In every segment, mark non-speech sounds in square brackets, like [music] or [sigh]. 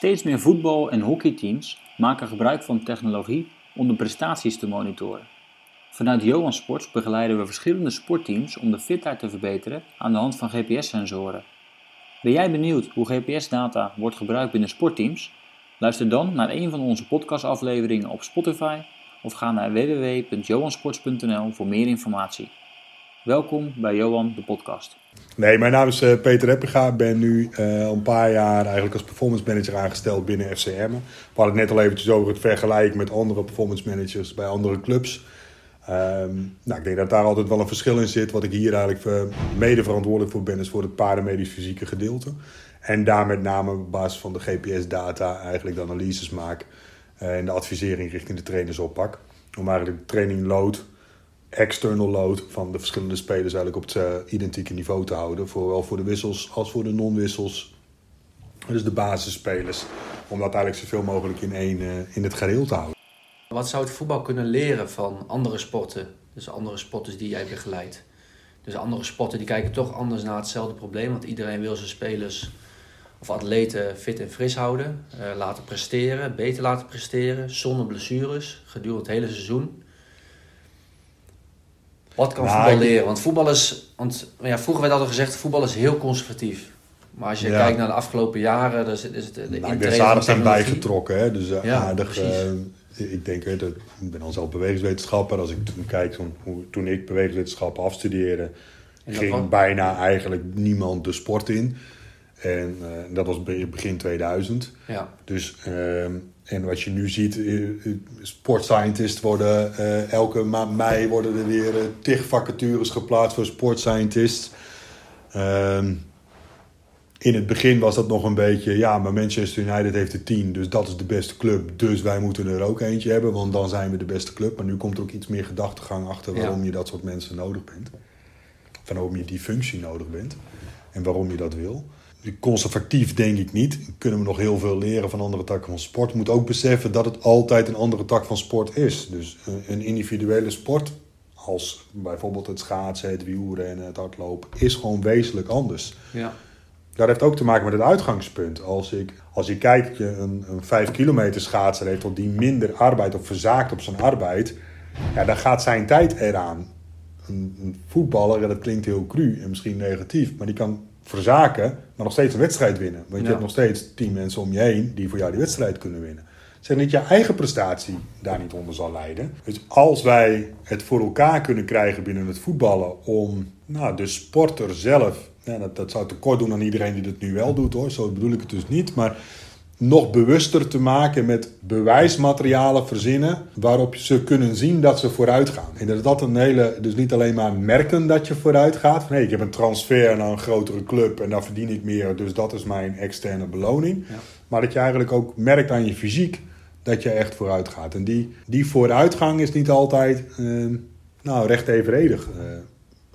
Steeds meer voetbal- en hockeyteams maken gebruik van technologie om de prestaties te monitoren. Vanuit Johan Sports begeleiden we verschillende sportteams om de fitheid te verbeteren aan de hand van GPS-sensoren. Ben jij benieuwd hoe GPS-data wordt gebruikt binnen sportteams? Luister dan naar een van onze podcastafleveringen op Spotify of ga naar www.johansports.nl voor meer informatie. Welkom bij Johan de podcast. Nee, mijn naam is uh, Peter Eppinga. Ik ben nu uh, een paar jaar eigenlijk als performance manager aangesteld binnen FCM. We hadden het net al eventjes over het vergelijken met andere performance managers bij andere clubs. Um, nou, ik denk dat daar altijd wel een verschil in zit. Wat ik hier eigenlijk uh, mede verantwoordelijk voor ben, is voor het paramedisch fysieke gedeelte. En daar met name op basis van de GPS-data eigenlijk de analyses maak en de advisering richting de trainers oppak. Om eigenlijk de training load external load van de verschillende spelers eigenlijk op het uh, identieke niveau te houden. Zowel voor de wissels als voor de non-wissels. Dus de basisspelers. Om dat eigenlijk zoveel mogelijk in, één, uh, in het geheel te houden. Wat zou het voetbal kunnen leren van andere sporten? Dus andere sporters die jij begeleidt. Dus andere sporten die kijken toch anders naar hetzelfde probleem. Want iedereen wil zijn spelers of atleten fit en fris houden. Uh, laten presteren, beter laten presteren. Zonder blessures gedurende het hele seizoen. Wat kan nou, voetbal leren? Want voetbal is. Want ja, vroeger werd altijd gezegd: voetbal is heel conservatief. Maar als je kijkt naar de afgelopen jaren, dan is het. Is het de nou, ik aardig zijn bijgetrokken, hè? Dus uh, ja, aardig. Uh, ik denk, weet, ik ben al zelf bewegingswetenschapper. Als ik toen kijk, toen, toen ik bewegingswetenschappen afstudeerde, ging bijna eigenlijk niemand de sport in. En uh, dat was begin 2000. Ja. Dus ehm, en wat je nu ziet, eh, eh, sportscientists worden uh, elke maand mei worden er weer uh, tig vacatures geplaatst voor sportscientists. Uh, in het begin was dat nog een beetje, ja, maar Manchester United heeft de tien, dus dat is de beste club, dus wij moeten er ook eentje hebben, want dan zijn we de beste club. Maar nu komt er ook iets meer gedachtegang achter waarom je dat soort mensen nodig bent. Van waarom je die functie nodig bent en waarom je dat wil. Conservatief denk ik niet. Kunnen we nog heel veel leren van andere takken van sport. Moet ook beseffen dat het altijd een andere tak van sport is. Dus een individuele sport, als bijvoorbeeld het schaatsen, het wielrennen, het hardlopen, is gewoon wezenlijk anders. Ja. Dat heeft ook te maken met het uitgangspunt. Als, ik, als je kijkt, je een, een 5 kilometer schaatser heeft die minder arbeid of verzaakt op zijn arbeid, ja, dan gaat zijn tijd eraan. Een, een voetballer, dat klinkt heel cru en misschien negatief, maar die kan verzaken, maar nog steeds een wedstrijd winnen. Want je hebt nog steeds tien mensen om je heen die voor jou die wedstrijd kunnen winnen. Zeg dat je eigen prestatie daar niet onder zal leiden. Dus als wij het voor elkaar kunnen krijgen binnen het voetballen om nou, de sporter zelf, ja, dat, dat zou tekort doen aan iedereen die dat nu wel doet hoor, zo bedoel ik het dus niet, maar nog bewuster te maken met bewijsmaterialen verzinnen waarop ze kunnen zien dat ze vooruit gaan. En dat dat een hele, dus niet alleen maar merken dat je vooruit gaat. Van, hey, ik heb een transfer naar een grotere club en daar verdien ik meer, dus dat is mijn externe beloning. Ja. Maar dat je eigenlijk ook merkt aan je fysiek dat je echt vooruit gaat. En die, die vooruitgang is niet altijd uh, nou, recht evenredig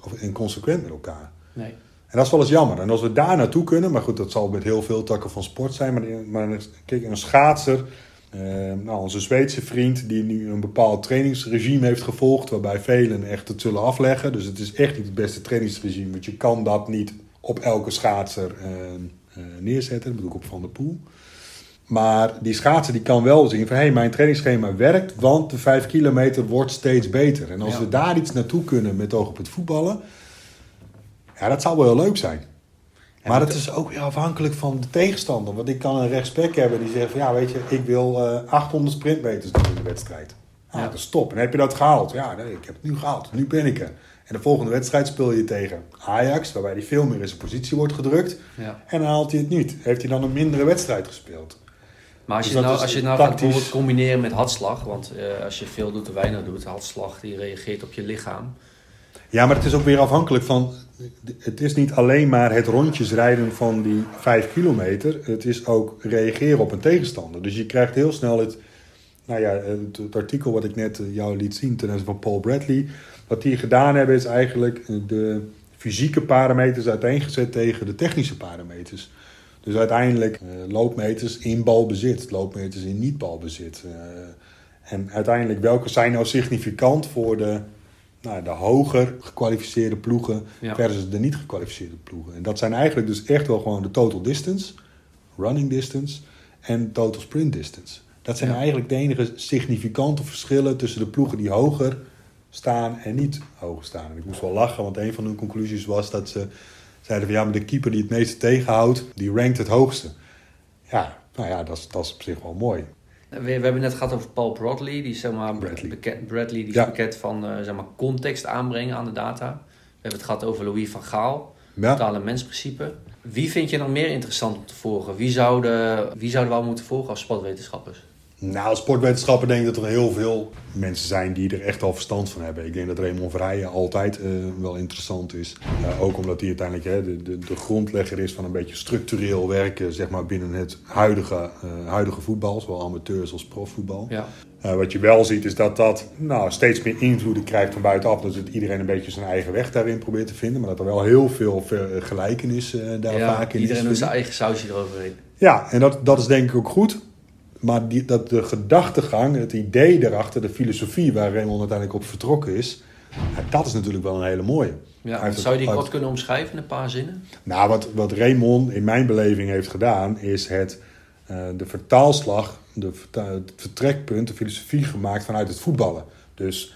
of, en consequent met elkaar. Nee. En dat is wel eens jammer. En als we daar naartoe kunnen, maar goed, dat zal met heel veel takken van sport zijn. Maar, maar kijk, een schaatser, eh, nou, onze Zweedse vriend, die nu een bepaald trainingsregime heeft gevolgd, waarbij velen echt het zullen afleggen. Dus het is echt niet het beste trainingsregime, want je kan dat niet op elke schaatser uh, uh, neerzetten. Dat bedoel ik op Van der Poel. Maar die schaatser die kan wel zien van hé, hey, mijn trainingsschema werkt, want de 5 kilometer wordt steeds beter. En als we daar iets naartoe kunnen met oog op het voetballen, ja, dat zou wel heel leuk zijn. maar het is ook weer afhankelijk van de tegenstander. Want ik kan een rechtsback hebben die zegt van ja, weet je, ik wil uh, 800 sprintmeters doen in de wedstrijd. Ah, ja. dat is top. En heb je dat gehaald? Ja, nee, ik heb het nu gehaald. Nu ben ik er. En de volgende wedstrijd speel je tegen Ajax, waarbij hij veel meer in zijn positie wordt gedrukt. Ja. En dan haalt hij het niet. Heeft hij dan een mindere wedstrijd gespeeld. Maar als dus je, nou, als je nou gaat bijvoorbeeld combineren met hartslag, want uh, als je veel doet of weinig doet, hartslag die reageert op je lichaam. Ja, maar het is ook weer afhankelijk van. Het is niet alleen maar het rondjesrijden van die vijf kilometer. Het is ook reageren op een tegenstander. Dus je krijgt heel snel het. Nou ja, het, artikel wat ik net eh, jou liet zien ten aanzien van Paul Bradley. Wat die gedaan hebben is eigenlijk de fysieke parameters uiteengezet tegen de technische parameters. Dus uiteindelijk uh, loopmeters in balbezit, loopmeters in niet-balbezit. Uh, en uiteindelijk welke zijn nou significant voor de nou, de hoger gekwalificeerde ploegen versus de niet gekwalificeerde ploegen. En dat zijn eigenlijk dus echt wel gewoon de total distance, running distance en total sprint distance. Dat zijn eigenlijk de enige significante verschillen tussen de ploegen die hoger staan en niet hoger staan. En ik moest wel lachen, want een van hun conclusies was dat ze zeiden van ja, maar de keeper die het meeste tegenhoudt, die rankt het hoogste. Ja, nou ja, dat is, dat is op zich wel mooi. We, we hebben net gehad over Paul Bradley, die is, zeg maar, Bradley. Bradley, die is bekend van uh, zeg maar, context aanbrengen aan de data. We hebben het gehad over Louis van Gaal, ja. totale mensprincipe. Wie vind je nog meer interessant om te volgen? Wie zouden, wie zouden we al moeten volgen als sportwetenschappers? Nou, als sportwetenschapper denk ik dat er heel veel mensen zijn die er echt al verstand van hebben. Ik denk dat Raymond Verheijen altijd uh, wel interessant is. Uh, ook omdat hij uiteindelijk hè, de, de, de, grondlegger is van een beetje structureel werken zeg maar, binnen het huidige, uh, huidige voetbal, zowel amateurs als profvoetbal. Ja. wat je wel ziet is dat dat nou, steeds meer invloeden krijgt van buitenaf. Dus dat iedereen een beetje zijn eigen weg daarin probeert te vinden. Maar dat er wel heel veel gelijkenis daar ja, vaak in iedereen is. Iedereen zijn eigen sausje eroverheen. Ja, en dat, dat is denk ik ook goed. Maar die, dat de gedachtegang, het idee daarachter, de filosofie waar Raymond uiteindelijk op vertrokken is, dat is natuurlijk wel een hele mooie. Ja, zou je die kort kunnen omschrijven in een paar zinnen? Nou, wat, wat Raymond in mijn beleving heeft gedaan, is het, uh, de vertaalslag, de, het vertrekpunt, de filosofie gemaakt vanuit het voetballen. Dus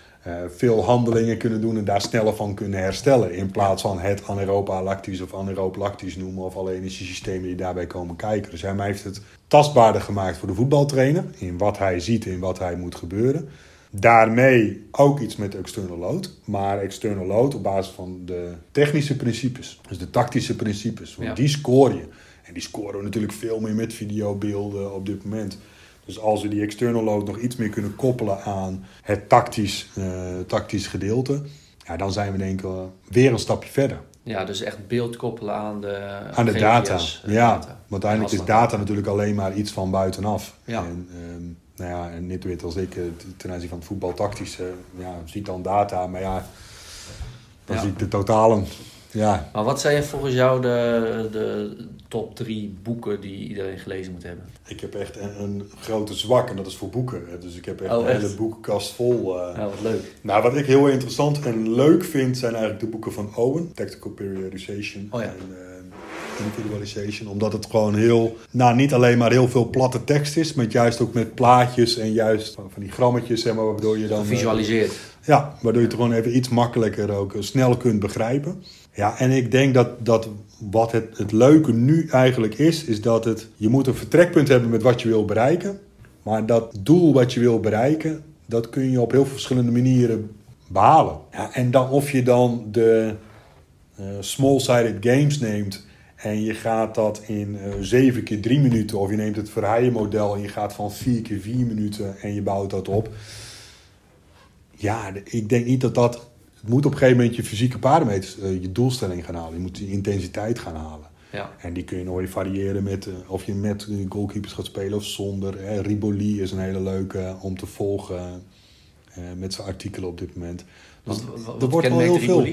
veel handelingen kunnen doen en daar sneller van kunnen herstellen. In plaats van het anaerobe lactisch of anaerobe lactisch noemen of alle energiesystemen die daarbij komen kijken. Dus hij heeft het tastbaarder gemaakt voor de voetbaltrainer. In wat hij ziet en wat hij moet gebeuren. Daarmee ook iets met external load. Maar external load op basis van de technische principes. Dus de tactische principes. Want die score je. En die scoren we natuurlijk veel meer met videobeelden op dit moment. Dus als we die external load nog iets meer kunnen koppelen aan het tactisch, uh, tactisch gedeelte. Ja, dan zijn we denk ik weer een stapje verder. Ja, dus echt beeld koppelen aan de, aan de data. Ja, want uiteindelijk is data natuurlijk alleen maar iets van buitenaf. Ja. En, um, nou ja, en niet weet als ik eh, ten aanzien van het voetbal tactisch, uh, ja, ziet dan data, maar ja, dan zie ik de totalen. Ja. Maar wat zijn volgens jou de, de top drie boeken die iedereen gelezen moet hebben? Ik heb echt een, een grote zwak en dat is voor boeken. Dus ik heb echt oh, een hele boekenkast vol. Uh... Ja, wat leuk. Nou, wat ik heel interessant en leuk vind zijn eigenlijk de boeken van Owen. Tactical Periodization oh, ja. en uh, Individualization. Omdat het gewoon heel, nou niet alleen maar heel veel platte tekst is, maar juist ook met plaatjes en juist van, die grammetjes, zeg maar, waardoor je dan... Visualiseert. ja, waardoor je het gewoon even iets makkelijker ook snel kunt begrijpen. Ja, en ik denk dat, dat wat het, het leuke nu eigenlijk is, is dat het, je moet een vertrekpunt hebben met wat je wil bereiken. Maar dat doel wat je wil bereiken, dat kun je op heel veel verschillende manieren behalen. Ja, en dan of je dan de uh, small-sided games neemt en je gaat dat in uh, 7 keer 3 minuten, of je neemt het Verheijen model en je gaat van 4 keer 4 minuten en je bouwt dat op. Ja, ik denk niet dat dat het moet op een gegeven moment je fysieke parameters, uh, je doelstelling gaan halen. Je moet die intensiteit gaan halen. Ja. En die kun je weer variëren met uh, of je met goalkeepers gaat spelen of zonder. Hè. Riboli is een hele leuke om te volgen met zijn artikelen op dit moment. Dus wat, er wordt wel heel veel.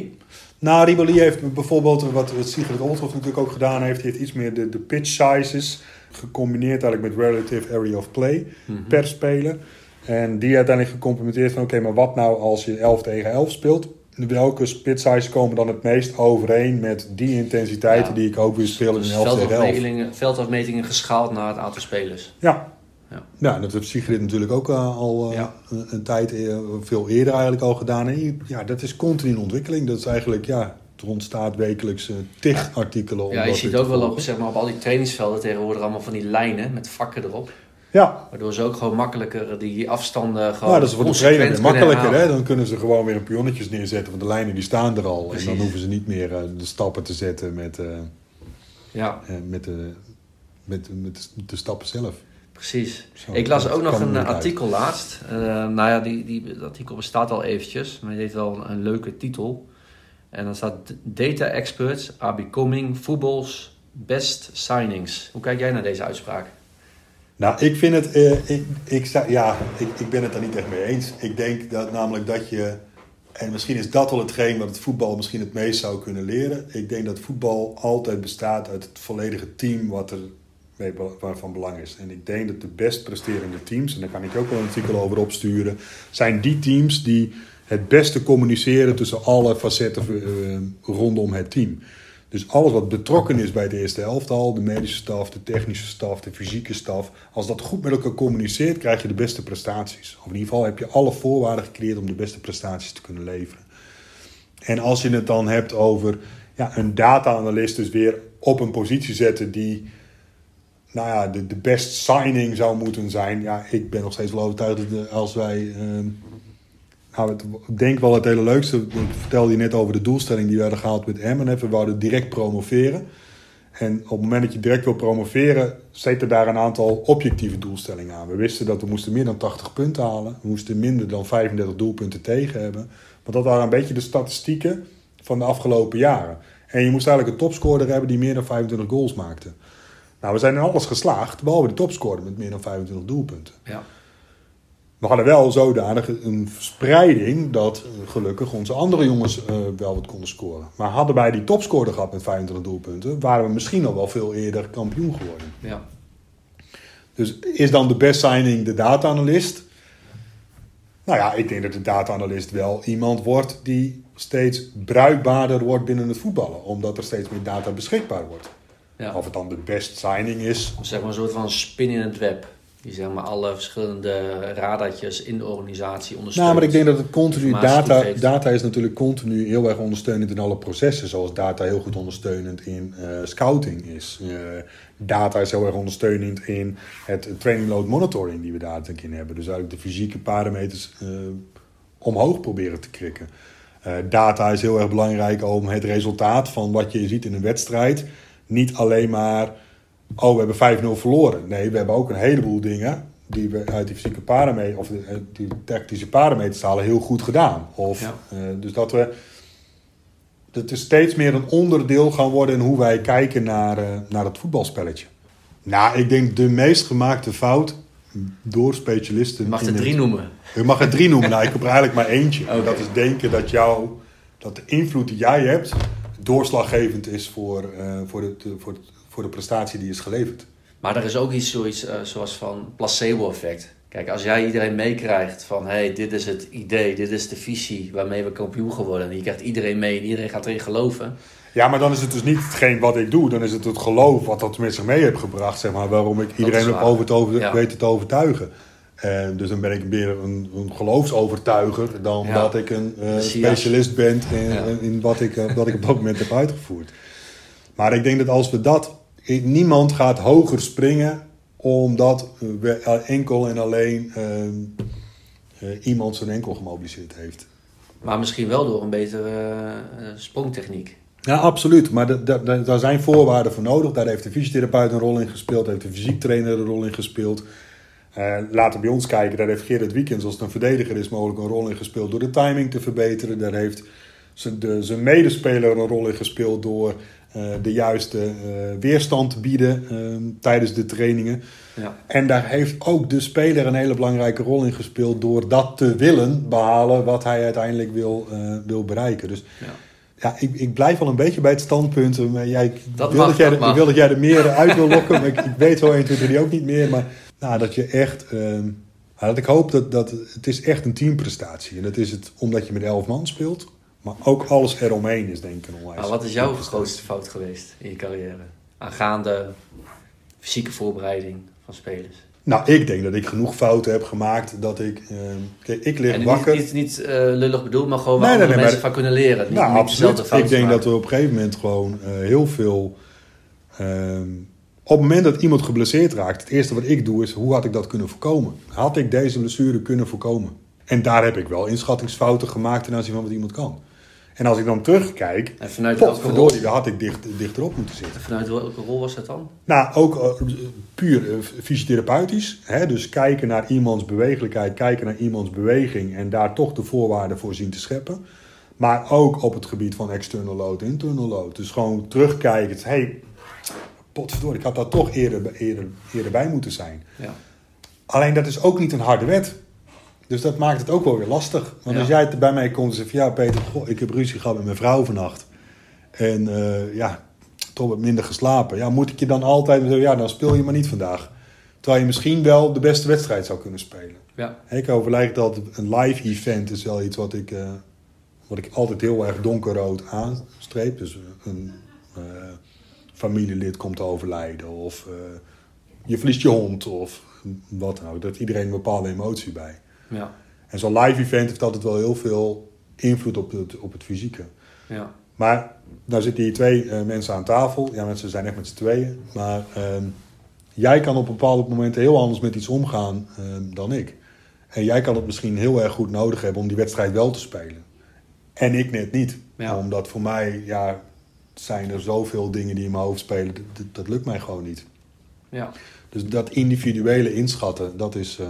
Nou, Riboli heeft bijvoorbeeld, wat Sigrid Olthoff natuurlijk ook gedaan heeft, heeft iets meer de, de pitch sizes gecombineerd eigenlijk met relative area of play mm -hmm. per speler. En die uiteindelijk gecomplementeerd van oké, maar wat nou als je 11 tegen 11 speelt? Welke spit size komen dan het meest overeen met die intensiteiten die ik ook weer speel in 11 dus tegen 11? Veldafmetingen geschaald naar het aantal spelers. Ja. Ja, ja dat heeft Sigrid natuurlijk ook uh, al uh, een, een, tijd uh, veel eerder eigenlijk al gedaan. En ja, dat is continu in ontwikkeling. Dat is eigenlijk, ja, er ontstaat wekelijks tig artikelen. Ja, je ziet ook wel op, zeg maar, op al die trainingsvelden tegenwoordig allemaal van die lijnen met vakken erop. Ja. Waardoor ze ook gewoon makkelijker die afstanden gewoon Ja, dat is voor de trainer makkelijker. Hè? Dan kunnen ze gewoon weer een pionnetjes neerzetten. Want de lijnen die staan er al. En dan hoeven ze niet meer uh, de stappen te zetten met, uh, ja. Uh, met, de, met, met de stappen zelf. Precies. Zo, ik las ook nog een artikel laatst. nou ja, die, die, dat artikel bestaat al eventjes. Maar die heeft wel een, een leuke titel. En dan staat Data experts are becoming football's best signings. Hoe kijk jij naar deze uitspraak? Nou, ik vind het, uh, ik, ik, ja, ik, ik ben het daar niet echt mee eens. Ik denk dat namelijk dat je, en misschien is dat wel hetgeen wat het voetbal misschien het meest zou kunnen leren. Ik denk dat voetbal altijd bestaat uit het volledige team wat er waarvan belang is. En ik denk dat de best presterende teams, en daar kan ik ook wel een artikel over opsturen, zijn die teams die het beste communiceren tussen alle facetten uh, rondom het team. Dus alles wat betrokken is bij het eerste elftal, de medische staf, de technische staf, de fysieke staf, als dat goed met elkaar communiceert, krijg je de beste prestaties. Of in ieder geval heb je alle voorwaarden gecreëerd om de beste prestaties te kunnen leveren. En als je het dan hebt over ja, een data-analyst dus weer op een positie zetten die nou ja, de, de best signing zou moeten zijn. Ja, ik ben nog steeds wel overtuigd dat als wij. Uh, nou, ik denk wel het hele leukste. Ik vertelde je net over de doelstelling die we hadden gehaald met Emmen. We wouden direct promoveren. En op het moment dat je direct wil promoveren, zitten daar een aantal objectieve doelstellingen aan. We wisten dat we moesten meer dan 80 punten halen. We moesten minder dan 35 doelpunten tegen hebben. Want dat waren een beetje de statistieken van de afgelopen jaren. En je moest eigenlijk een topscorer hebben die meer dan 25 goals maakte. Nou, we zijn in alles geslaagd, behalve de topscorer met meer dan 25 doelpunten. Ja. We hadden wel zodanig een verspreiding dat uh, gelukkig onze andere jongens uh, wel wat konden scoren. Maar hadden wij die topscorer gehad met 25 doelpunten, waren we misschien al wel veel eerder kampioen geworden. Ja. Dus is dan de best signing de data-analyst? Nou ja, ik denk dat de data-analyst wel iemand wordt die steeds bruikbaarder wordt binnen het voetballen, omdat er steeds meer data beschikbaar wordt. Ja. Of het dan de best signing is. Zeg maar een soort van spin in het web. Die zeg maar alle verschillende radartjes in de organisatie ondersteunt. Nou, maar ik denk dat het continu data, data is natuurlijk continu heel erg ondersteunend in alle processen. Zoals data heel goed ondersteunend in uh, scouting is. Uh, data is heel erg ondersteunend in het training load monitoring die we daar in hebben. Dus eigenlijk de fysieke parameters uh, omhoog proberen te krikken. data is heel erg belangrijk om het resultaat van wat je ziet in een wedstrijd niet alleen maar, oh we hebben 5-0 verloren. Nee, we hebben ook een heleboel dingen die we uit die fysieke parameter of die tactische parameters halen heel goed gedaan. Of, uh, dus dat we dat is steeds meer een onderdeel gaan worden in hoe wij kijken naar, uh, naar het voetbalspelletje. Nou, ik denk de meest gemaakte fout door specialisten. Je mag er drie noemen. Je mag er drie noemen. nou, ik [laughs] heb er eigenlijk maar eentje. Okay. Dat is denken dat, jou, dat de invloed die jij hebt doorslaggevend is voor, uh, voor, de, voor, voor de prestatie die is geleverd. Maar er is ook iets zoiets, uh, zoals van placebo-effect. Kijk, als jij iedereen meekrijgt van hey, dit is het idee, dit is de visie waarmee we kampioen geworden. En je krijgt iedereen mee en iedereen gaat erin geloven. Ja, maar dan is het dus niet hetgeen wat ik doe. Dan is het het geloof wat dat met zich mee heb gebracht. Zeg maar, waarom ik iedereen heb over over, ja. weten te overtuigen. En dus dan ben ik meer een, een geloofsovertuiger dan dat ik een uh, specialist ben in, in wat, ik, uh, wat ik op dat moment heb uitgevoerd. Maar ik denk dat als we dat. Niemand gaat hoger springen omdat we enkel en alleen uh, iemand zijn enkel gemobiliseerd heeft. Maar misschien wel door een betere sprongtechniek. Ja, absoluut. Maar daar zijn voorwaarden voor nodig. Daar heeft de fysiotherapeut een rol in gespeeld, heeft de fysiektrainer een rol in gespeeld. Uh, laten bij ons kijken, daar heeft Gerrit Wiekens als het een verdediger is mogelijk een rol in gespeeld door de timing te verbeteren. Daar heeft zijn, de, zijn medespeler een rol in gespeeld door de juiste uh, weerstand te bieden ehm, tijdens de trainingen. Ja. En daar heeft ook de speler een hele belangrijke rol in gespeeld door dat te willen behalen wat hij uiteindelijk wil, wil bereiken. Dus ja. Ja, ik, ik blijf wel een beetje bij het standpunt. Maar jij, dat wil, mag, dat jij, dat wil dat jij er meer uit wil lokken. maar ik, ik weet zo 1, 2, 3 ook niet meer. Maar nou, dat je echt. Uh, dat ik hoop dat, dat het is echt een teamprestatie. En dat is het omdat je met elf man speelt. Maar ook alles eromheen is denk ik een onwijs. Maar wat is jouw grootste fout geweest in je carrière? Aangaande fysieke voorbereiding van spelers. Nou, ik denk dat ik genoeg fouten heb gemaakt dat ik... Uh, ik lig wakker... Niet, niet, niet uh, lullig bedoeld, maar gewoon waar nee, nee, mensen van kunnen leren. Niet, nou, niet absoluut. Ik denk dat we op een gegeven moment gewoon uh, heel veel... Ehm, op het moment dat iemand geblesseerd raakt, het eerste wat ik doe is: hoe had ik dat kunnen voorkomen? Had ik deze blessure kunnen voorkomen? En daar heb ik wel inschattingsfouten gemaakt ten aanzien van wat iemand kan. En als ik dan terugkijk, en vanuit welke rol? daar had ik dicht, dichterop moeten zitten. En vanuit welke rol was dat dan? Nou, ook uh, puur uh, fysiotherapeutisch. Hè? Dus kijken naar iemands bewegelijkheid, kijken naar iemands beweging en daar toch de voorwaarden voor zien te scheppen. Maar ook op het gebied van external load, internal load. Dus gewoon terugkijken. Hey, potverdorie, ik had daar toch eerder, eerder, eerder bij moeten zijn. Ja. Alleen dat is ook niet een harde wet. Dus dat maakt het ook wel weer lastig. Want als jij bij mij komt en zegt van ja Peter, goh, ik heb ruzie gehad met mijn vrouw vannacht. En uh, ja, toch wat minder geslapen. Ja, moet ik je dan altijd zeggen, ja dan speel je maar niet vandaag. Terwijl je misschien wel de beste wedstrijd zou kunnen spelen. Ja. Ik overleg dat een live event is wel iets wat ik, uh, wat ik altijd heel erg donkerrood aanstreep. Dus een familielid komt te overlijden. Of je verliest je hond of wat ook. Dat iedereen een bepaalde emotie bij. Ja. En zo'n live event heeft altijd wel heel veel invloed op het, op het fysieke. Ja. Maar nou zitten hier twee uh, mensen aan tafel. Ja, mensen zijn echt met z'n tweeën. Maar uh, jij kan op bepaalde momenten heel anders met iets omgaan uh, dan ik. En jij kan het misschien heel erg goed nodig hebben om die wedstrijd wel te spelen. En ik net niet. Ja. Omdat voor mij ja, zijn er zoveel dingen die in mijn hoofd spelen. Dat, dat lukt mij gewoon niet. Ja. Dus dat individuele inschatten, dat is, uh,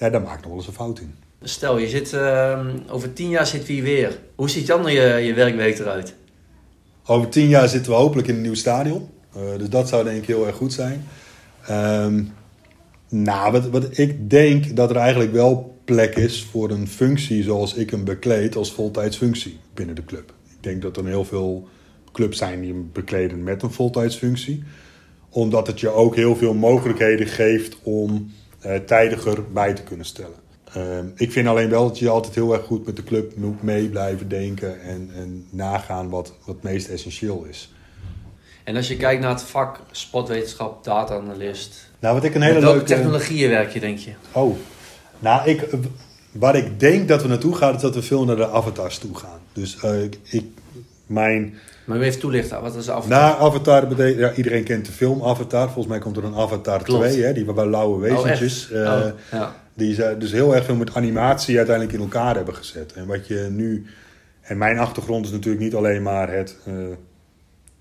ja, daar maak ik nog wel eens een fout in. Stel, je zit, uh, over tien jaar zitten we hier weer. Hoe ziet dan je, je werkweek eruit? Over tien jaar zitten we hopelijk in een nieuw stadion. Uh, dus dat zou denk ik heel erg goed zijn. Um, nou, wat, wat ik denk dat er eigenlijk wel plek is voor een functie zoals ik hem bekleed als voltijdsfunctie binnen de club. Ik denk dat er heel veel clubs zijn die hem bekleden met een voltijdsfunctie omdat het je ook heel veel mogelijkheden geeft om tijdiger bij te kunnen stellen. Uh, ik vind alleen wel dat je altijd heel erg goed met de club moet mee blijven denken en, en nagaan wat, wat meest essentieel is. En als je kijkt naar het vak sportwetenschap, data-analyst. Nou, wat ik een hele leuke technologieën werk je, denk je? Oh, nou, ik, waar ik denk dat we naartoe gaan, is dat we veel naar de avatars toe gaan. Dus uh, ik, mijn maar u even toelichten, wat is Avatar? Nou, Avatar betekent, ja, iedereen kent de film Avatar. Volgens mij komt er een Avatar 2, hè, die waarbij lauwe oh, wezentjes. Oh, uh, ja. Die ze dus heel erg veel met animatie uiteindelijk in elkaar hebben gezet. En wat je nu. En mijn achtergrond is natuurlijk niet alleen maar het. Uh,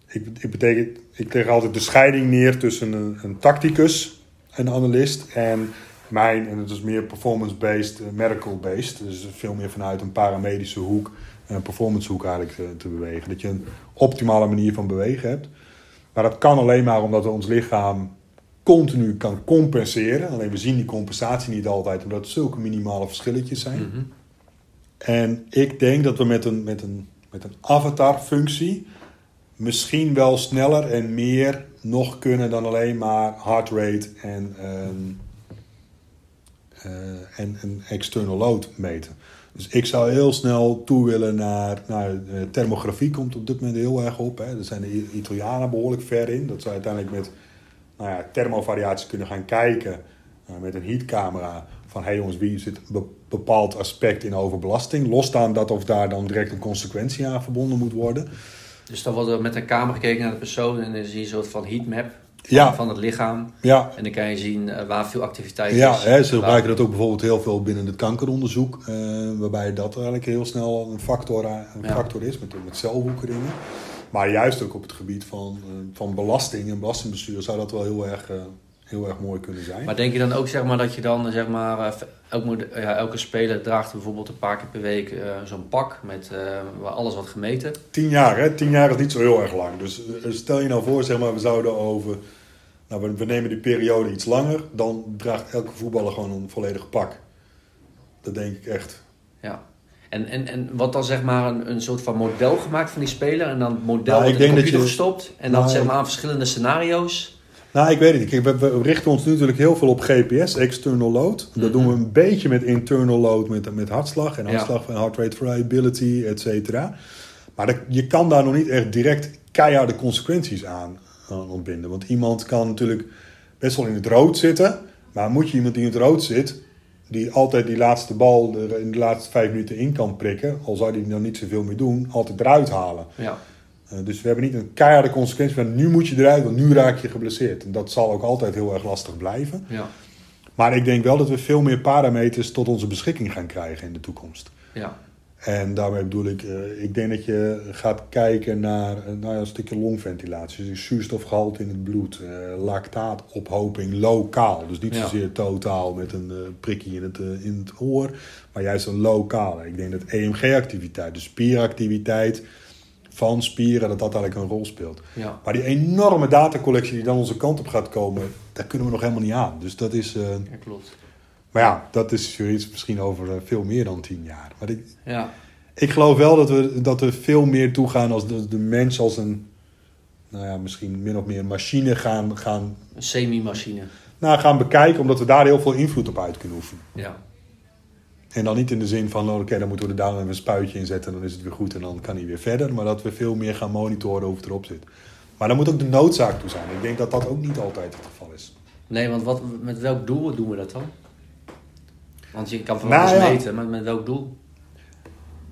ik, ik, betekent, ik leg altijd de scheiding neer tussen een, een tacticus, een analist, en mijn, en het is meer performance-based, uh, medical-based. Dus veel meer vanuit een paramedische hoek een performance hoek eigenlijk te, te, bewegen. Dat je een optimale manier van bewegen hebt. Maar dat kan alleen maar omdat ons lichaam continu kan compenseren. Alleen we zien die compensatie niet altijd, omdat het zulke minimale verschilletjes zijn. Mhm. En ik denk dat we met een, met een, met een avatar-functie misschien wel sneller en meer nog kunnen dan alleen maar heart rate en, um, en een external load meten. Dus ik zou heel snel toe willen naar, naar eh, thermografie, komt op dit moment heel erg op. Hè. Er zijn de Italianen behoorlijk ver in. Dat zou uiteindelijk met nou ja, thermovariaties kunnen gaan kijken uh, met een heatcamera. Van hé hey jongens, wie zit een bepaald aspect in overbelasting? Losstaan dat of daar dan direct een consequentie aan verbonden moet worden. Dus dan wordt er met een camera gekeken naar de persoon en dan zie je een soort van heatmap ja. van het lichaam. Ja. En dan kan je zien uh, waar veel activiteit ja, is. Ja, ze gebruiken dat ook bijvoorbeeld heel veel binnen het kankeronderzoek. Uh, waarbij dat eigenlijk heel snel een factor, eh, een factor is met, met celwoekeringen. Maar juist ook op het gebied van, van belasting en belastingbestuur zou dat wel heel erg, heel erg mooi kunnen zijn. Maar denk je dan ook zeg maar, dat je dan zeg maar, elke, ja, elke speler draagt bijvoorbeeld een paar keer per week zo'n pak met waar alles wordt gemeten? Tien jaar, hè? Tien jaar is niet zo heel erg lang. Dus stel je nou voor, zeg maar, we zouden over nou, we, nemen die periode iets langer, dan draagt elke voetballer gewoon een volledig pak. Dat denk ik echt. Ja. En, en, en wat dan zeg maar een, een soort van model gemaakt van die speler en dan het model nou, in de computer je, gestopt en dan nou, zeg maar aan verschillende scenario's? Nou, ik weet het niet. We, richten ons natuurlijk heel veel op GPS, external load. Dat doen we een beetje met internal load, met, met hartslag en hartslag van heart rate variability, et cetera. Maar je kan daar nog niet echt direct keiharde consequenties aan, ontbinden. Want iemand kan natuurlijk best wel in het rood zitten. Maar moet je iemand die in het rood zit, die altijd die laatste bal er in de laatste vijf minuten in kan prikken, al zou die dan niet zoveel meer doen, altijd eruit halen. Ja. Uh, dus we hebben niet een keiharde consequentie van nu moet je eruit, want nu raak je geblesseerd. En dat zal ook altijd heel erg lastig blijven. Ja. Maar ik denk wel dat we veel meer parameters tot onze beschikking gaan krijgen in de toekomst. Ja. En daarmee bedoel ik, uh, ik denk dat je gaat kijken naar uh, nou ja, een stukje longventilatie. Dus zuurstofgehalte in het bloed, lactaatophoping lokaal. Dus niet zozeer totaal met een prikje in het, in het oor, maar juist een lokaal. Ik denk dat EMG-activiteit, dus spieractiviteit van spieren, dat dat eigenlijk een rol speelt. Ja. Maar die enorme datacollectie die dan onze kant op gaat komen, daar kunnen we nog helemaal niet aan. Dus dat is... ja, klopt. Maar ja, dat is zoiets misschien over eh, veel meer dan tien jaar. Maar ik, ja. ik geloof wel dat we, dat we veel meer toegaan als de, de mens als een, nou ja, misschien min of meer machine gaan... gaan een semi-machine. Nou, gaan bekijken, omdat we daar heel veel invloed op uit kunnen oefenen. Ja. En dan niet in de zin van, oh, oké, dan moeten we er daar even een spuitje in zetten... en dan is het weer goed en dan kan hij weer verder. Maar dat we veel meer gaan monitoren hoe het erop zit. Maar dan moet ook de noodzaak toe zijn. Ik denk dat dat ook niet altijd het geval is. Nee, want wat, met welk doel doen we dat dan? Want je kan van nou, alles meten, maar met welk doel?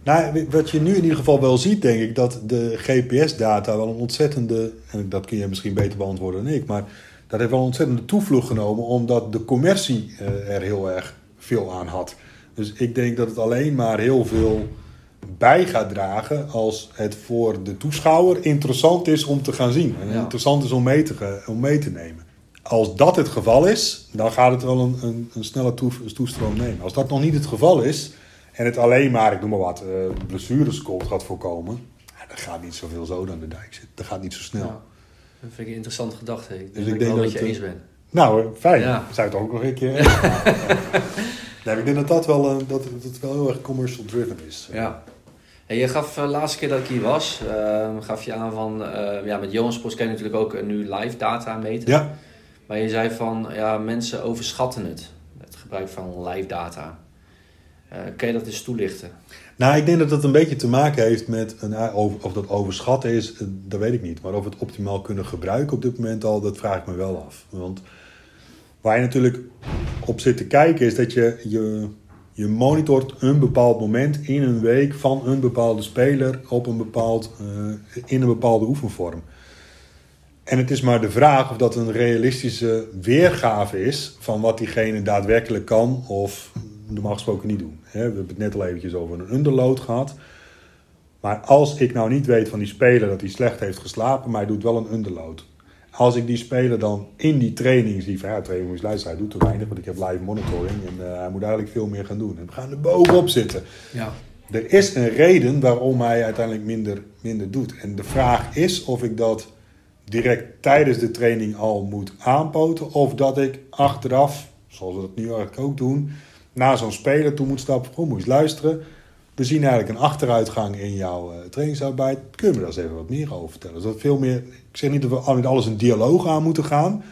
Nou, wat je nu in ieder geval wel ziet, denk ik, dat de GPS-data wel een ontzettende, en dat kun je misschien beter beantwoorden dan ik, maar dat heeft wel een ontzettende toevlucht genomen, omdat de commercie eh, er heel erg veel aan had. Dus ik denk dat het alleen maar heel veel bij gaat dragen als het voor de toeschouwer interessant is om te gaan zien. En interessant is om mee, te, om mee te nemen. Als dat het geval is, dan gaat het wel een, een, een snelle toestroom nemen. Als dat nog niet het geval is en het alleen maar, ik noem maar wat, uh, blessures gaat voorkomen, dan gaat niet zoveel zo aan de dijk zitten. Dat gaat niet zo snel. Ja, dat vind ik een interessante gedachte. Ik dus ik denk dat, dat je eens ben. Nou, fijn. Ja. Zou het ook nog een keer. [laughs] nee, ik denk dat dat wel, uh, dat, dat het wel heel erg commercial driven is. Ja. En je gaf de uh, laatste keer dat ik hier was, uh, gaf je aan van, ja, met Johan Sports kan je natuurlijk ook nu live data meten. Ja. Maar je zei van, ja, mensen overschatten het, het gebruik van live data. Kan je dat eens toelichten? Nou, ik denk dat dat een beetje te maken heeft met, een, of, of dat overschatten is, eh, dat weet ik niet. Maar of we het optimaal kunnen gebruiken op dit moment al, dat vraag ik me wel af. Want waar je natuurlijk op zit te kijken is dat je, je, je monitort een bepaald moment in een week van een bepaalde speler op een bepaald, uh, in een bepaalde oefenvorm. En het is maar de vraag of dat een realistische weergave is van wat diegene daadwerkelijk kan of normaal gesproken niet doen. We hebben het net al eventjes over een underload gehad. Maar als ik nou niet weet van die speler dat hij slecht heeft geslapen, maar hij doet wel een underload. Als ik die speler dan in die training zie van ja, training is luisteren, hij doet te weinig, want ik heb live monitoring en uh, hij moet eigenlijk veel meer gaan doen. En we gaan er bovenop zitten. Ja. Er is een reden waarom hij uiteindelijk minder, minder doet. En de vraag is of ik dat direct tijdens de training al moet aanpoten. Of dat ik achteraf, zoals we dat nu eigenlijk ook doen, naar zo'n speler toe moet stappen. Gewoon moet eens luisteren. We zien eigenlijk een achteruitgang in jouw uh, trainingsarbeid. Kun je me daar eens even wat meer over vertellen? dat veel meer, ik zeg niet dat we met alles een dialoog aan moeten gaan.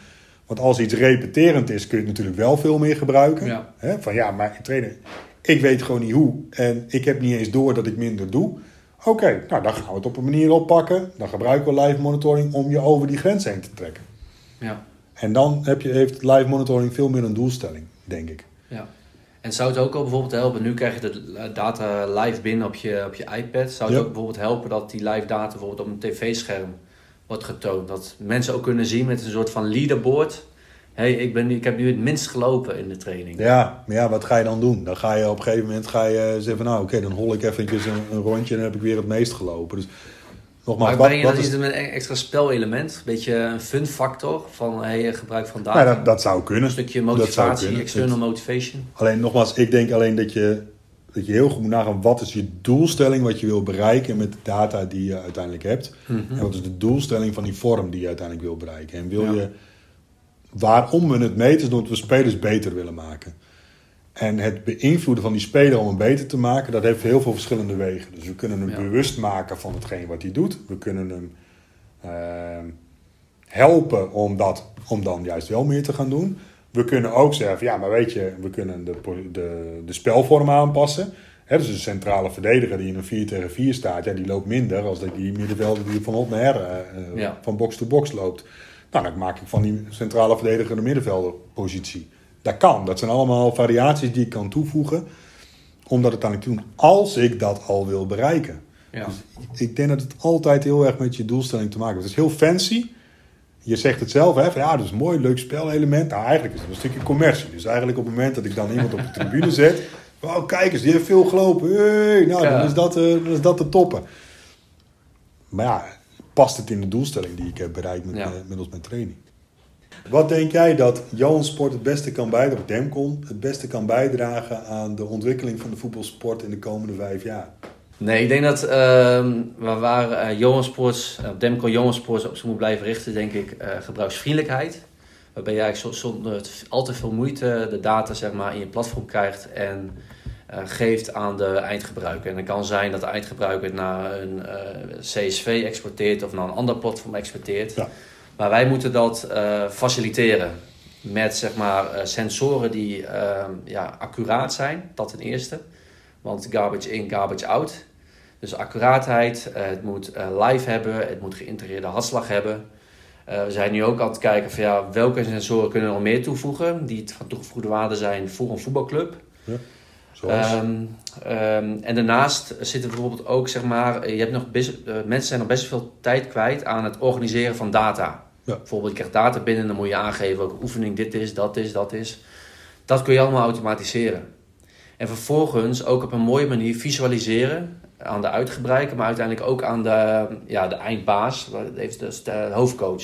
Want als iets repeterend is, kun je het natuurlijk wel veel meer gebruiken. van ja, maar trainer, ik weet gewoon niet hoe. En ik heb niet eens door dat ik minder doe. Oké, nou dan gaan we het op een manier oppakken. Dan gebruiken we live monitoring om je over die grens heen te trekken. Ja. En dan heb je, heeft live monitoring veel meer een doelstelling, denk ik. Ja. En zou het ook al bijvoorbeeld helpen, nu krijg je de data live binnen op je, op je iPad. Zou het ook bijvoorbeeld helpen dat die live data bijvoorbeeld op een tv-scherm wordt getoond? Dat mensen ook kunnen zien met een soort van leaderboard hey, ik, ben, ik heb nu het minst gelopen in de training. Ja, maar ja, wat ga je dan doen? Dan ga je op een gegeven moment ga je zeggen van nou oké, dan hol ik eventjes een, een, rondje en dan heb ik weer het meest gelopen. Dus nogmaals, maar breng je dat is... met een extra spelelement? Een beetje een fun factor van hey, gebruik van data? Ja, dat, dat zou kunnen. Een stukje motivatie, external motivation. Alleen nogmaals, ik denk alleen dat je, dat je heel goed moet nagaan wat is je doelstelling wat je wil bereiken met de data die je uiteindelijk hebt. Mhm. En wat is de doelstelling van die vorm die je uiteindelijk wil bereiken. En wil je waarom we het meten is omdat we spelers beter willen maken. En het beïnvloeden van die speler om hem beter te maken, dat heeft heel veel verschillende wegen. Dus we kunnen hem bewust maken van hetgeen wat hij doet. We kunnen hem uh, helpen om, dat, om dan juist wel meer te gaan doen. We kunnen ook zeggen, ja, maar weet je, we kunnen de, de, de spelvorm aanpassen. dus een centrale verdediger die in een 4 tegen 4 staat, ja, die loopt minder als die middenvelder die van op naar her, uh, van box to box loopt. Nou, dan maak ik van die centrale verdediger de middenvelderpositie. Dat kan. Dat zijn allemaal variaties die ik kan toevoegen. Om dat uiteindelijk te doen. Als ik dat al wil bereiken. Ja. Dus ik denk dat het altijd heel erg met je doelstelling te maken heeft. Het is heel fancy. Je zegt het zelf, hè, van ja, dat is een mooi, leuk spelelement. Nou, eigenlijk is dat een stukje commercie. Dus eigenlijk op het moment dat ik dan iemand op de tribune [laughs] zet. Oh, kijk eens, die heeft veel gelopen. Hey, nou, dan, is dat, uh, dan is dat de toppen. Maar ja, past het in de doelstelling die ik heb bereikt met, ja. Eh, middels mijn training. Wat denk jij dat Johan Sport het beste kan bijdragen, of Demcon het beste kan bijdragen aan de ontwikkeling van de voetbalsport in de komende vijf jaar? Nee, ik denk dat uh, waar uh, Johan Sports, uh, Demcon Johan Sports op zich moet blijven richten, denk ik, uh, gebruiksvriendelijkheid. Waarbij je eigenlijk zonder al te veel moeite de data zeg maar, in je platform krijgt en geeft aan de eindgebruiker. En het kan zijn dat de eindgebruiker het naar een CSV exporteert of naar een ander platform exporteert. Ja. Maar wij moeten dat uh, faciliteren met zeg maar, sensoren die ja, accuraat zijn, dat ten eerste. Want garbage in, garbage out. Dus accuraatheid, het moet live hebben, het moet geïntegreerde hartslag hebben. we zijn nu ook aan het kijken van ja, welke sensoren kunnen we nog meer toevoegen die van toegevoegde waarde zijn voor een voetbalclub. Ja. Um, en daarnaast zitten bijvoorbeeld ook, zeg maar, je hebt nog best, mensen zijn nog best veel tijd kwijt aan het organiseren van data. Ja. Bijvoorbeeld, je krijgt data binnen, dan moet je aangeven welke oefening dit is, dat is, dat is. Dat kun je allemaal automatiseren. En vervolgens ook op een mooie manier visualiseren aan de uitgebreiker, maar uiteindelijk ook aan de, ja, de eindbaas, dus de hoofdcoach.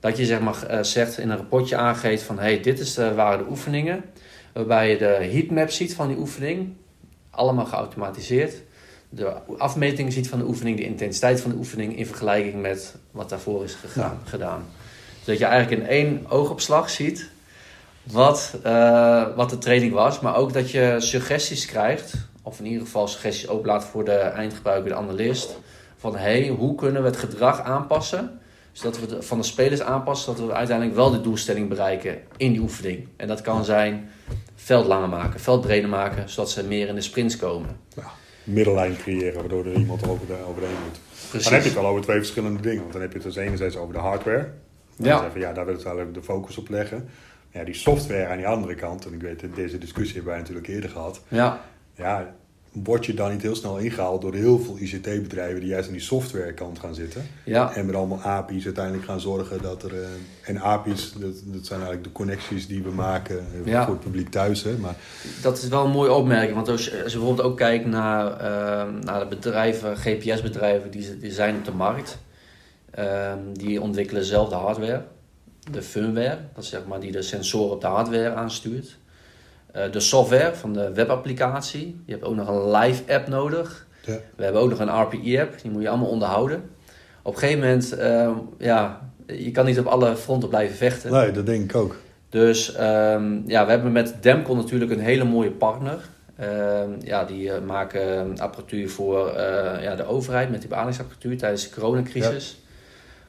Dat je zeg maar, eh, zegt in een rapportje aangeeft van hey, dit is, uh, waren de oefeningen waarbij je de heatmap ziet van die oefening, allemaal geautomatiseerd. De afmeting ziet van de oefening, de intensiteit van de oefening in vergelijking met wat daarvoor is gegaan, gedaan. Zodat je eigenlijk in één oogopslag ziet wat, uh, wat de training was, maar ook dat je suggesties krijgt, of in ieder geval suggesties openlaat voor de eindgebruiker, de analist, van hey, hoe kunnen we het gedrag aanpassen zodat we van de spelers aanpassen, zodat we uiteindelijk wel de doelstelling bereiken in die oefening. En dat kan zijn veld langer maken, veld breder maken, zodat ze meer in de sprints komen. Ja, middellijn creëren, waardoor er iemand over de, overheen moet. Precies. Dan heb je het al over twee verschillende dingen. Want dan heb je het dus enerzijds over de hardware. ja. Zeggen, ja, daar wil ik eigenlijk de focus op leggen. Ja, die software aan die andere kant, en ik weet, deze discussie hebben wij natuurlijk eerder gehad. Ja. Ja, word je dan niet heel snel ingehaald door heel veel ICT-bedrijven die juist aan die softwarekant gaan zitten. Ja. En met allemaal API's uiteindelijk gaan zorgen dat er. Uh, en API's, dat, dat, zijn eigenlijk de connecties die we maken eh, voor het publiek thuis. Hè, maar, dat is wel een mooie opmerking, want als je, als je bijvoorbeeld ook kijkt naar, uh, naar de bedrijven, GPS-bedrijven die, die zijn op de markt, ehm, die ontwikkelen zelf de hardware, de firmware, dat is zeg maar die de sensoren op de hardware aanstuurt. Eh, de software van de webapplicatie. Je hebt ook nog een live app nodig. Ja. We hebben ook nog een RPE-app, die moet je allemaal onderhouden. Op een gegeven moment, uh, ja, je kan niet op alle fronten blijven vechten. Nee, dat denk ik ook. Dus um, ja, we hebben met Demcon natuurlijk een hele mooie partner. Um, ja, die uh, maken apparatuur voor uh, ja, de overheid met die beademingsapparatuur tijdens de coronacrisis. Ja.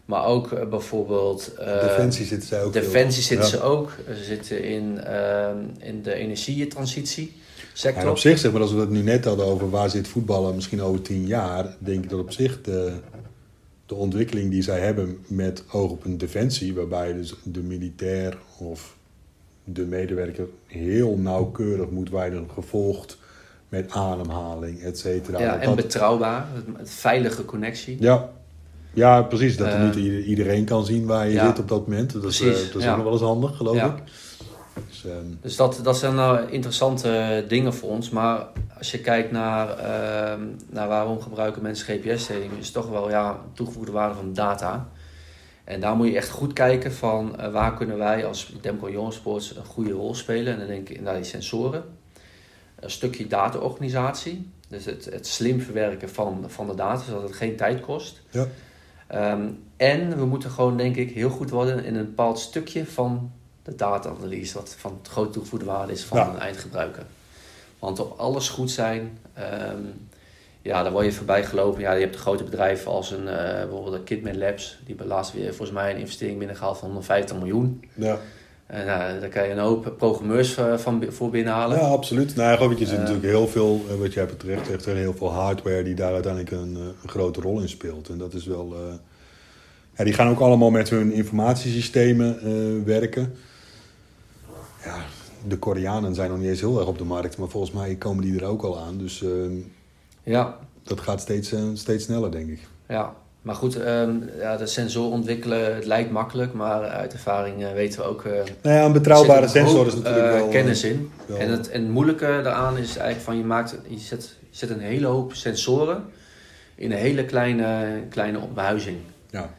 Maar ook uh, bijvoorbeeld... Uh, Defensie zitten ze ook. Defensie zitten ze ook. Ze zitten in, uh, in de energietransitie sector. En op zich, zeg maar, als we het nu net hadden over waar zit voetballen misschien over tien jaar, denk ik dat op zich de, de ontwikkeling die zij hebben met oog op een defensie, waarbij dus de militair of de medewerker heel nauwkeurig moet worden gevolgd met ademhaling, et cetera. Ja, en betrouwbaar, het, veilige connectie. Ja, ja, precies. Dat er niet ehm, iedereen kan zien waar je zit op dat moment. Dat, is, uh, dat is ook nog wel eens handig, geloof ik. Dus, um... dus, dat, dat zijn nou interessante dingen voor ons. Maar als je kijkt naar, uh, naar waarom gebruiken mensen GPS-training, is het toch wel ja, toegevoegde waarde van data. En daar moet je echt goed kijken van uh, waar kunnen wij als Demco Young Sports een goede rol spelen. En dan denk ik naar die sensoren. Een stukje data-organisatie. Dus het, het slim verwerken van, van de data, zodat het geen tijd kost. Ja. Um, en we moeten gewoon, denk ik, heel goed worden in een bepaald stukje van de data-analyse, wat van grote toegevoegde waarde is van een eindgebruiker. Want op alles goed zijn, um, ja, daar word je voorbij gelopen. Ja, je hebt grote bedrijven als een, uh, bijvoorbeeld Kidman Labs, die hebben laatst weer volgens mij een investering binnengehaald van 150 miljoen. Ja. En uh, daar kan je een hoop programmeurs uh, van, voor binnenhalen. Ja, absoluut. Nou, ik, je zit natuurlijk heel veel, wat jij betreft, heel veel hardware die daar uiteindelijk een, een grote rol in speelt. En dat is wel. ja, die gaan ook allemaal met hun informatiesystemen werken. Ja, de Koreanen zijn nog niet eens heel erg op de markt, maar volgens mij komen die er ook al aan. Dus ehm, ja. dat gaat steeds, steeds sneller, denk ik. Ja, maar goed, um, ja, de sensor ontwikkelen, het lijkt makkelijk, maar uit ervaring uh, weten we ook... Uh, nou ja, een betrouwbare sensor is natuurlijk uh, wel... kennis in. En, het, en het moeilijke daaraan is eigenlijk van je maakt, je zet, je zet een hele hoop sensoren in een hele kleine, kleine behuizing. Ja.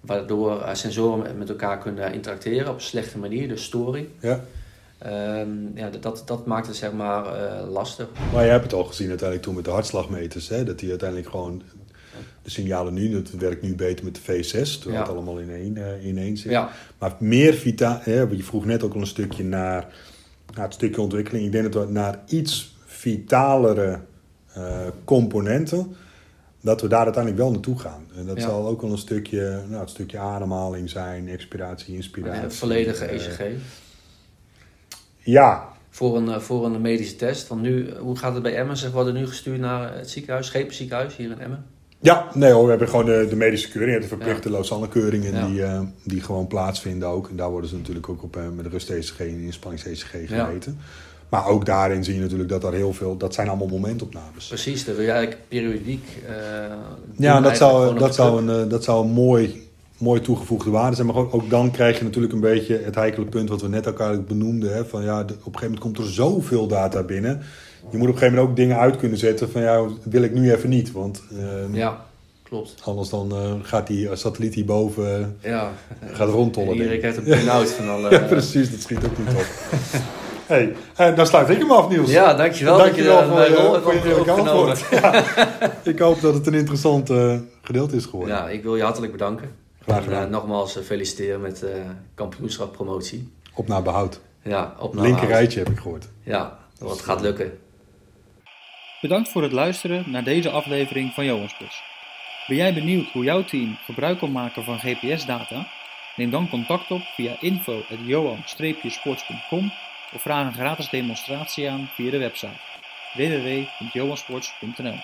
Waardoor sensoren met elkaar kunnen interacteren op een slechte manier, dus storing. Ja. Um, ja, dat, dat maakt het zeg maar lastig. Maar je hebt het al gezien uiteindelijk toen met de hartslagmeters, hè? dat die uiteindelijk gewoon de signalen nu, dat werkt nu beter met de V6, terwijl het allemaal in één, uh, in één zit. Maar meer vitaal, je vroeg net ook al een stukje naar, naar het stukje ontwikkeling. Ik denk dat we naar iets vitalere uh, componenten, dat we daar uiteindelijk wel naartoe gaan. En dat zal ook wel een stukje, nou, het stukje ademhaling zijn, expiratie, inspiratie. volledige ECG. ja, voor een, voor een medische test. Want nu, hoe gaat het bij Emmen? Ze worden nu gestuurd naar het ziekenhuis, Schepenziekenhuis hier in Emmen. Ja, nee hoor, we hebben gewoon de, de medische keuring, de verplichte ja. Lausanne-keuringen die, uh, die gewoon plaatsvinden ook. En daar worden ze natuurlijk ook op uh, met de rust-ECG en inspannings-ECG gemeten. Ja. Maar ook daarin zie je natuurlijk dat er heel veel, dat zijn allemaal momentopnames. Precies, dat wil je eigenlijk periodiek. Uh, ja, dat zou, dat, zou een, dat zou een mooi, mooi toegevoegde waarde zijn. Maar ook, ook, dan krijg je natuurlijk een beetje het heikele punt wat we net elkaar benoemden. Hè, van ja, op een gegeven moment komt er zoveel data binnen je moet op een gegeven moment ook dingen uit kunnen zetten van ja, wil ik nu even niet. Want uh, ja, klopt. Anders dan uh, gaat die satelliet hierboven uh, ja. gaat rondtollen. Iedereen krijgt een pin-out van alle... [laughs] ja, precies, dat schiet ook niet op. [laughs] hey, dan sluit ik hem af, Niels. Ja, dankjewel. Dankjewel dat je, voor, voor, je antwoord. [laughs] ja. ik hoop dat het een interessant gedeelte is geworden. Ja, ik wil je hartelijk bedanken. Graag gedaan. En, nogmaals feliciteren met kampioenschap promotie. Op naar behoud. Ja, op naar Linker rijtje heb ik gehoord. Ja, dat gaat lukken. Bedankt voor het luisteren naar deze aflevering van Johanspos. Ben jij benieuwd hoe jouw team gebruik kan maken van GPS-data? Neem dan contact op via info.johan-sports.com of vraag een gratis demonstratie aan via de website www.johansports.nl